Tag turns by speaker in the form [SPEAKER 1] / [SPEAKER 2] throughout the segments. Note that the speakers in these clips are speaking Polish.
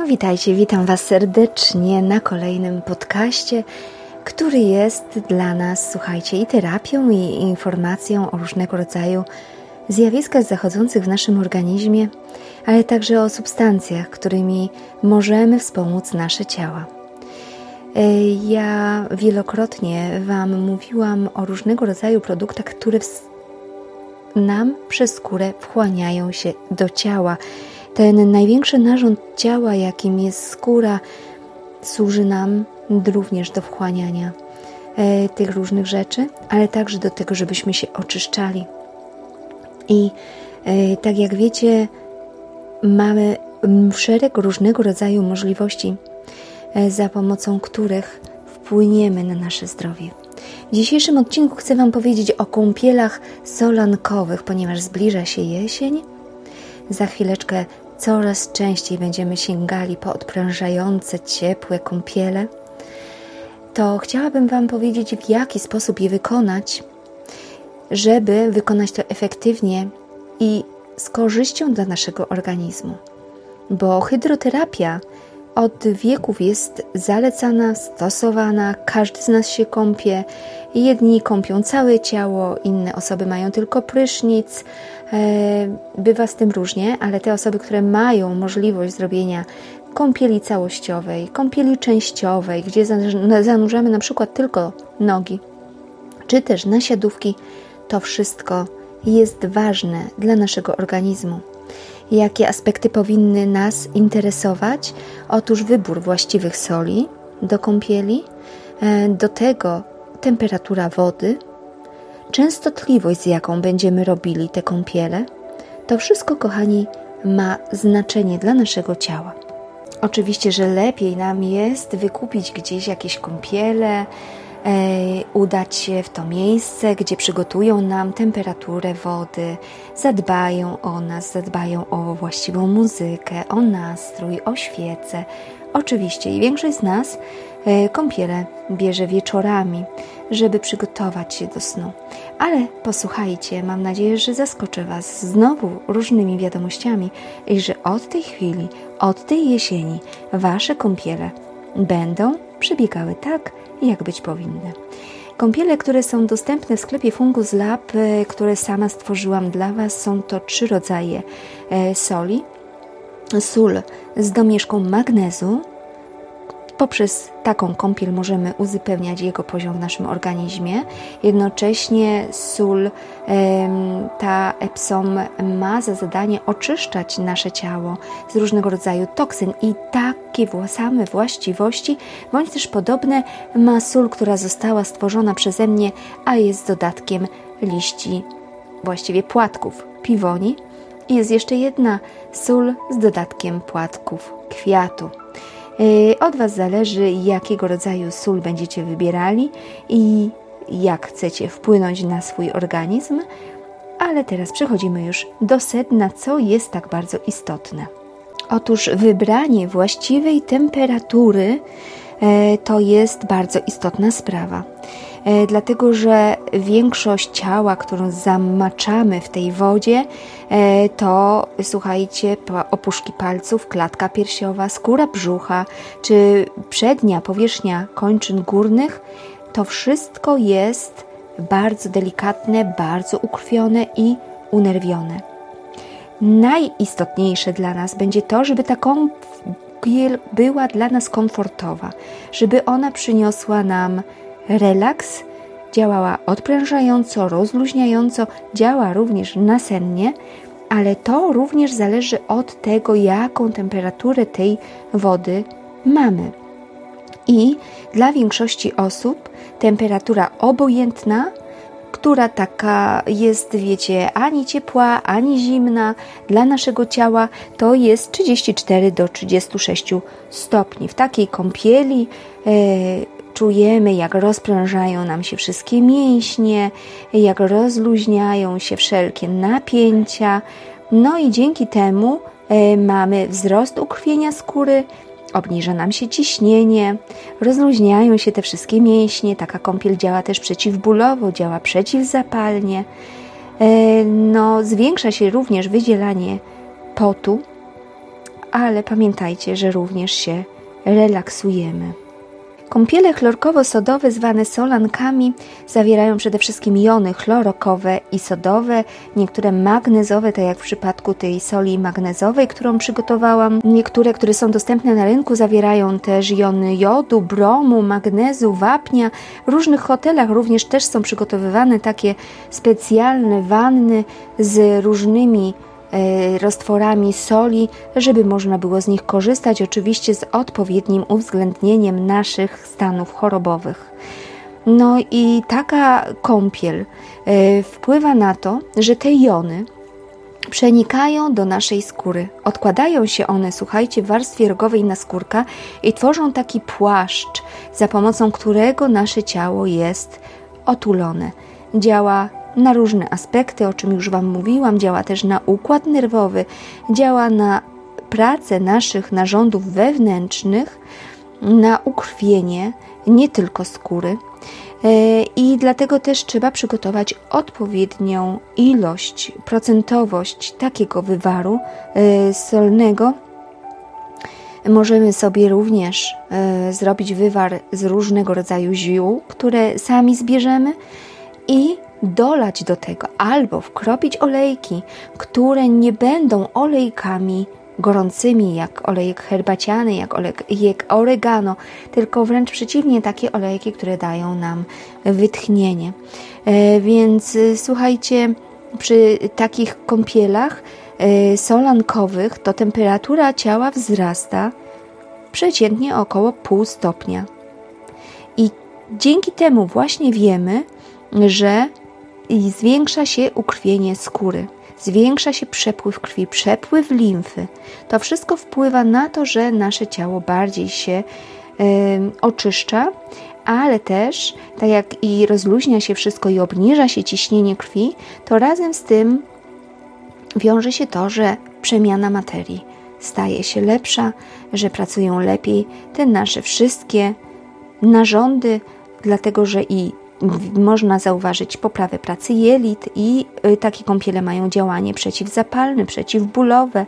[SPEAKER 1] No, witajcie, witam Was serdecznie na kolejnym podcaście, który jest dla nas, słuchajcie, i terapią, i informacją o różnego rodzaju zjawiskach zachodzących w naszym organizmie, ale także o substancjach, którymi możemy wspomóc nasze ciała. E, ja wielokrotnie Wam mówiłam o różnego rodzaju produktach, które nam przez skórę wchłaniają się do ciała ten największy narząd ciała, jakim jest skóra, służy nam również do wchłaniania e, tych różnych rzeczy, ale także do tego, żebyśmy się oczyszczali. I e, tak jak wiecie, mamy szereg różnego rodzaju możliwości, e, za pomocą których wpłyniemy na nasze zdrowie. W dzisiejszym odcinku chcę Wam powiedzieć o kąpielach solankowych, ponieważ zbliża się jesień. Za chwileczkę coraz częściej będziemy sięgali po odprężające, ciepłe kąpiele, to chciałabym Wam powiedzieć, w jaki sposób je wykonać, żeby wykonać to efektywnie i z korzyścią dla naszego organizmu. Bo hydroterapia od wieków jest zalecana, stosowana, każdy z nas się kąpie. Jedni kąpią całe ciało, inne osoby mają tylko prysznic. E, bywa z tym różnie, ale te osoby, które mają możliwość zrobienia kąpieli całościowej, kąpieli częściowej, gdzie zanurzamy na przykład tylko nogi, czy też nasiadówki, to wszystko jest ważne dla naszego organizmu. Jakie aspekty powinny nas interesować? Otóż wybór właściwych soli do kąpieli, e, do tego temperatura wody, częstotliwość, z jaką będziemy robili te kąpiele. To wszystko, kochani, ma znaczenie dla naszego ciała. Oczywiście, że lepiej nam jest wykupić gdzieś jakieś kąpiele, udać się w to miejsce, gdzie przygotują nam temperaturę wody, zadbają o nas, zadbają o właściwą muzykę, o nastrój, o świece. Oczywiście i większość z nas e, kąpiele bierze wieczorami, żeby przygotować się do snu. Ale posłuchajcie, mam nadzieję, że zaskoczę Was znowu różnymi wiadomościami i że od tej chwili, od tej jesieni Wasze kąpiele będą przebiegały tak, jak być powinny. Kąpiele, które są dostępne w sklepie Fungus Lab, e, które sama stworzyłam dla Was, są to trzy rodzaje e, soli. Sól z domieszką magnezu, Poprzez taką kąpiel możemy uzupełniać jego poziom w naszym organizmie. Jednocześnie sól, ta Epsom ma za zadanie oczyszczać nasze ciało z różnego rodzaju toksyn i takie same właściwości, bądź też podobne ma sól, która została stworzona przeze mnie, a jest dodatkiem liści, właściwie płatków piwoni. I jest jeszcze jedna sól z dodatkiem płatków kwiatu. E, od Was zależy, jakiego rodzaju sól będziecie wybierali i jak chcecie wpłynąć na swój organizm, ale teraz przechodzimy już do sedna, co jest tak bardzo istotne. Otóż wybranie właściwej temperatury e, to jest bardzo istotna sprawa. E, dlatego że większość ciała, którą zamaczamy w tej wodzie, e, to słuchajcie, opuszki palców, klatka piersiowa, skóra brzucha, czy przednia powierzchnia kończyn górnych, to wszystko jest bardzo delikatne, bardzo ukrwione i unerwione. Najistotniejsze dla nas będzie to, żeby ta kąpiel była dla nas komfortowa, żeby ona przyniosła nam relaks, działała odprężająco, rozluźniająco, działa również nasennie, ale to również zależy od tego, jaką temperaturę tej wody mamy. I dla większości osób temperatura obojętna, która taka jest, wiecie, ani ciepła, ani zimna dla naszego ciała, to jest 34 do 36 stopni. W takiej kąpieli e, czujemy, jak rozprężają nam się wszystkie mięśnie, jak rozluźniają się wszelkie napięcia. No i dzięki temu e, mamy wzrost ukrwienia skóry, obniża nam się ciśnienie, rozluźniają się te wszystkie mięśnie. Taka kąpiel działa też przeciwbólowo, działa przeciwzapalnie. E, no, zwiększa się również wydzielanie potu, ale pamiętajcie, że również się relaksujemy. Kąpiele chlorkowo-sodowe zwane solankami zawierają przede wszystkim jony chlorokowe i sodowe, niektóre magnezowe, tak jak w przypadku tej soli magnezowej, którą przygotowałam. Niektóre, które są dostępne na rynku, zawierają też jony jodu, bromu, magnezu, wapnia. W różnych hotelach również też są przygotowywane takie specjalne wanny z różnymi roztworami soli, żeby można było z nich korzystać, oczywiście z odpowiednim uwzględnieniem naszych stanów chorobowych. No i taka kąpiel e, wpływa na to, że te jony przenikają do naszej skóry. Odkładają się one, słuchajcie, w warstwie rogowej na skórka i tworzą taki płaszcz, za pomocą którego nasze ciało jest otulone. Działa na różne aspekty, o czym już Wam mówiłam, działa też na układ nerwowy, działa na pracę naszych narządów wewnętrznych, na ukrwienie nie tylko skóry. E, I dlatego też trzeba przygotować odpowiednią ilość, procentowość takiego wywaru e, solnego. Możemy sobie również e, zrobić wywar z różnego rodzaju ziół, które sami zbierzemy i dolać do tego albo wkropić olejki, które nie będą olejkami gorącymi, jak olejek herbaciany, jak olejek oregano, tylko wręcz przeciwnie, takie olejki, które dają nam wytchnienie. E, więc e, słuchajcie, przy takich kąpielach e, solankowych to temperatura ciała wzrasta przeciętnie około pół stopnia. I dzięki temu właśnie wiemy, że i zwiększa się ukrwienie skóry, zwiększa się przepływ krwi, przepływ limfy. To wszystko wpływa na to, że nasze ciało bardziej się y, oczyszcza, ale też, tak jak i rozluźnia się wszystko i obniża się ciśnienie krwi, to razem z tym wiąże się to, że przemiana materii staje się lepsza, że pracują lepiej te nasze wszystkie narządy, dlatego że i można zauważyć poprawę pracy jelit i y, takie kąpiele mają działanie przeciwzapalne, przeciwbólowe,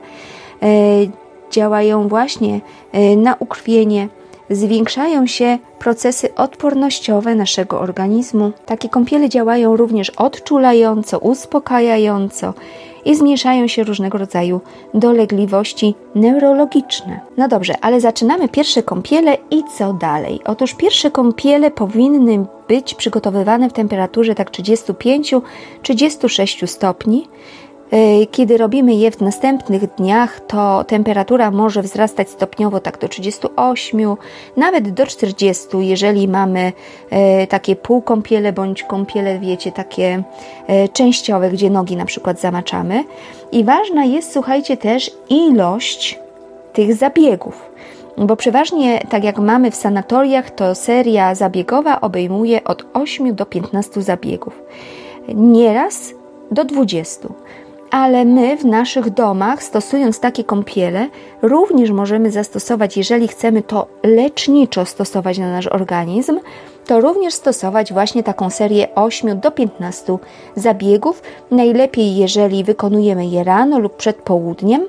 [SPEAKER 1] e, działają właśnie e, na ukrwienie, zwiększają się procesy odpornościowe naszego organizmu. Takie kąpiele działają również odczulająco, uspokajająco i zmniejszają się różnego rodzaju dolegliwości neurologiczne. No dobrze, ale zaczynamy pierwsze kąpiele i co dalej? Otóż pierwsze kąpiele powinny być przygotowywane w temperaturze tak 35-36 stopni. E, kiedy robimy je w następnych dniach, to temperatura może wzrastać stopniowo tak do 38, nawet do 40, jeżeli mamy e, takie półkąpiele bądź kąpiele, wiecie, takie e, częściowe, gdzie nogi na przykład zamaczamy. I ważna jest, słuchajcie, też ilość tych zabiegów. Bo przeważnie, tak jak mamy w sanatoriach, to seria zabiegowa obejmuje od 8 do 15 zabiegów. Nieraz do 20 ale my w naszych domach, stosując takie kąpiele, również możemy zastosować, jeżeli chcemy to leczniczo stosować na nasz organizm, to również stosować właśnie taką serię 8 do 15 zabiegów. Najlepiej, jeżeli wykonujemy je rano lub przed południem.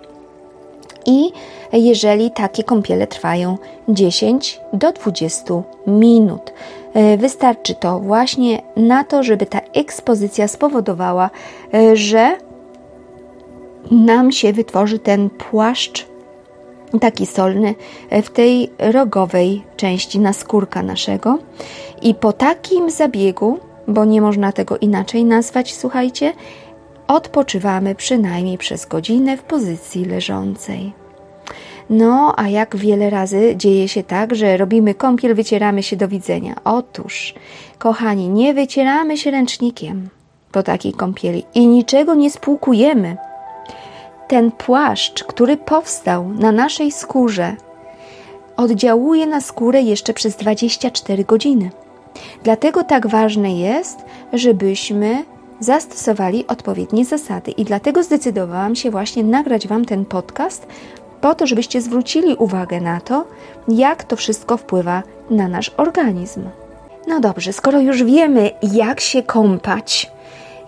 [SPEAKER 1] I jeżeli takie kąpiele trwają 10 do 20 minut. E, wystarczy to właśnie na to, żeby ta ekspozycja spowodowała, e, że nam się wytworzy ten płaszcz taki solny e, w tej rogowej części naskórka naszego. I po takim zabiegu, bo nie można tego inaczej nazwać, słuchajcie, odpoczywamy przynajmniej przez godzinę w pozycji leżącej. No, a jak wiele razy dzieje się tak, że robimy kąpiel, wycieramy się do widzenia. Otóż, kochani, nie wycieramy się ręcznikiem po takiej kąpieli i niczego nie spłukujemy ten płaszcz, który powstał na naszej skórze, oddziałuje na skórę jeszcze przez 24 godziny. Dlatego tak ważne jest, żebyśmy zastosowali odpowiednie zasady. I dlatego zdecydowałam się właśnie nagrać Wam ten podcast, po to, żebyście zwrócili uwagę na to, jak to wszystko wpływa na nasz organizm. No dobrze, skoro już wiemy, jak się kąpać,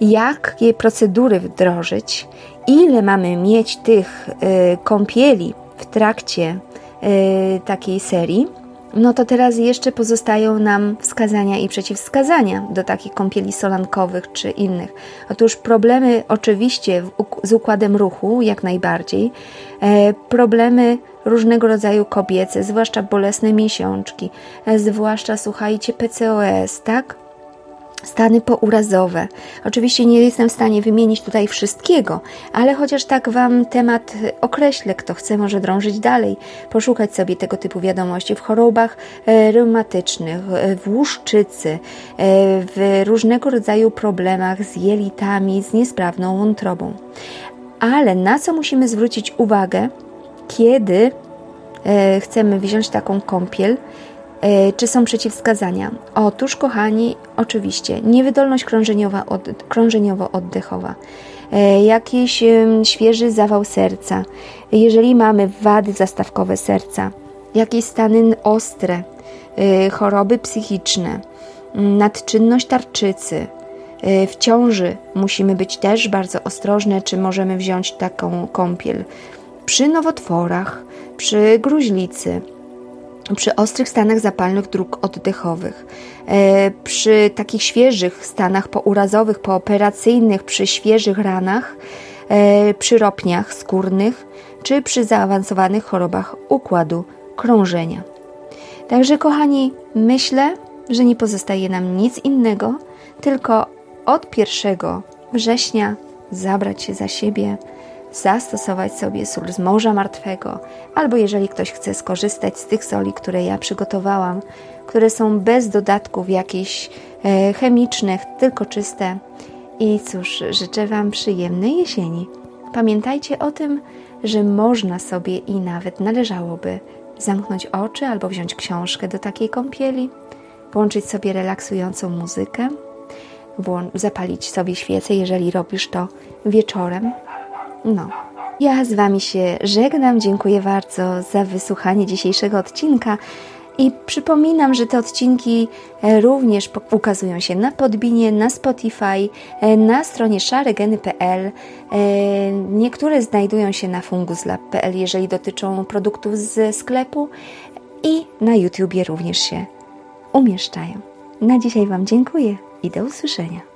[SPEAKER 1] jakie procedury wdrożyć, ile mamy mieć tych y, kąpieli w trakcie y, takiej serii, no to teraz jeszcze pozostają nam wskazania i przeciwwskazania do takich kąpieli solankowych czy innych. Otóż problemy oczywiście z układem ruchu, jak najbardziej, e, problemy różnego rodzaju kobiece, zwłaszcza bolesne miesiączki, e, zwłaszcza słuchajcie PCOS, tak? Stany pourazowe. Oczywiście nie jestem w stanie wymienić tutaj wszystkiego, ale chociaż tak Wam temat określę, kto chce może drążyć dalej, poszukać sobie tego typu wiadomości w chorobach e, reumatycznych, e, w łuszczycy, e, w różnego rodzaju problemach z jelitami, z niesprawną wątrobą. Ale na co musimy zwrócić uwagę, kiedy chcemy wziąć taką kąpiel, czy są przeciwwskazania? Otóż, kochani, oczywiście, niewydolność krążeniowa, od, krążeniowo-oddechowa, e, jakiś świeży zawał serca, jeżeli mamy wady zastawkowe serca, jakieś stany ostre, e, choroby psychiczne, nadczynność tarczycy, w ciąży musimy być też bardzo ostrożne, czy możemy wziąć taką kąpiel. Przy nowotworach, przy gruźlicy, przy ostrych stanach zapalnych dróg oddechowych, e, przy takich świeżych stanach pourazowych, pooperacyjnych, przy świeżych ranach, e, przy ropniach skórnych czy przy zaawansowanych chorobach układu krążenia. Także, kochani, myślę, że nie pozostaje nam nic innego, tylko od 1 września zabrać się za siebie zastosować sobie sól z Morza Martwego, albo jeżeli ktoś chce skorzystać z tych soli, które ja przygotowałam, które są bez dodatków jakichś e, chemicznych, tylko czyste. I cóż, życzę Wam przyjemnej jesieni. Pamiętajcie o tym, że można sobie i nawet należałoby zamknąć oczy albo wziąć książkę do takiej kąpieli, włączyć sobie relaksującą muzykę, zapalić sobie świecę, jeżeli robisz to wieczorem, no. Ja z Wami się żegnam. Dziękuję bardzo za wysłuchanie dzisiejszego odcinka. I przypominam, że te odcinki e, również ukazują się na Podbinie, na Spotify, e, na stronie szaregeny.pl. E, niektóre znajdują się na funguslab.pl, jeżeli dotyczą produktów ze sklepu i na YouTubie również się umieszczają. Na dzisiaj Wam dziękuję i do usłyszenia.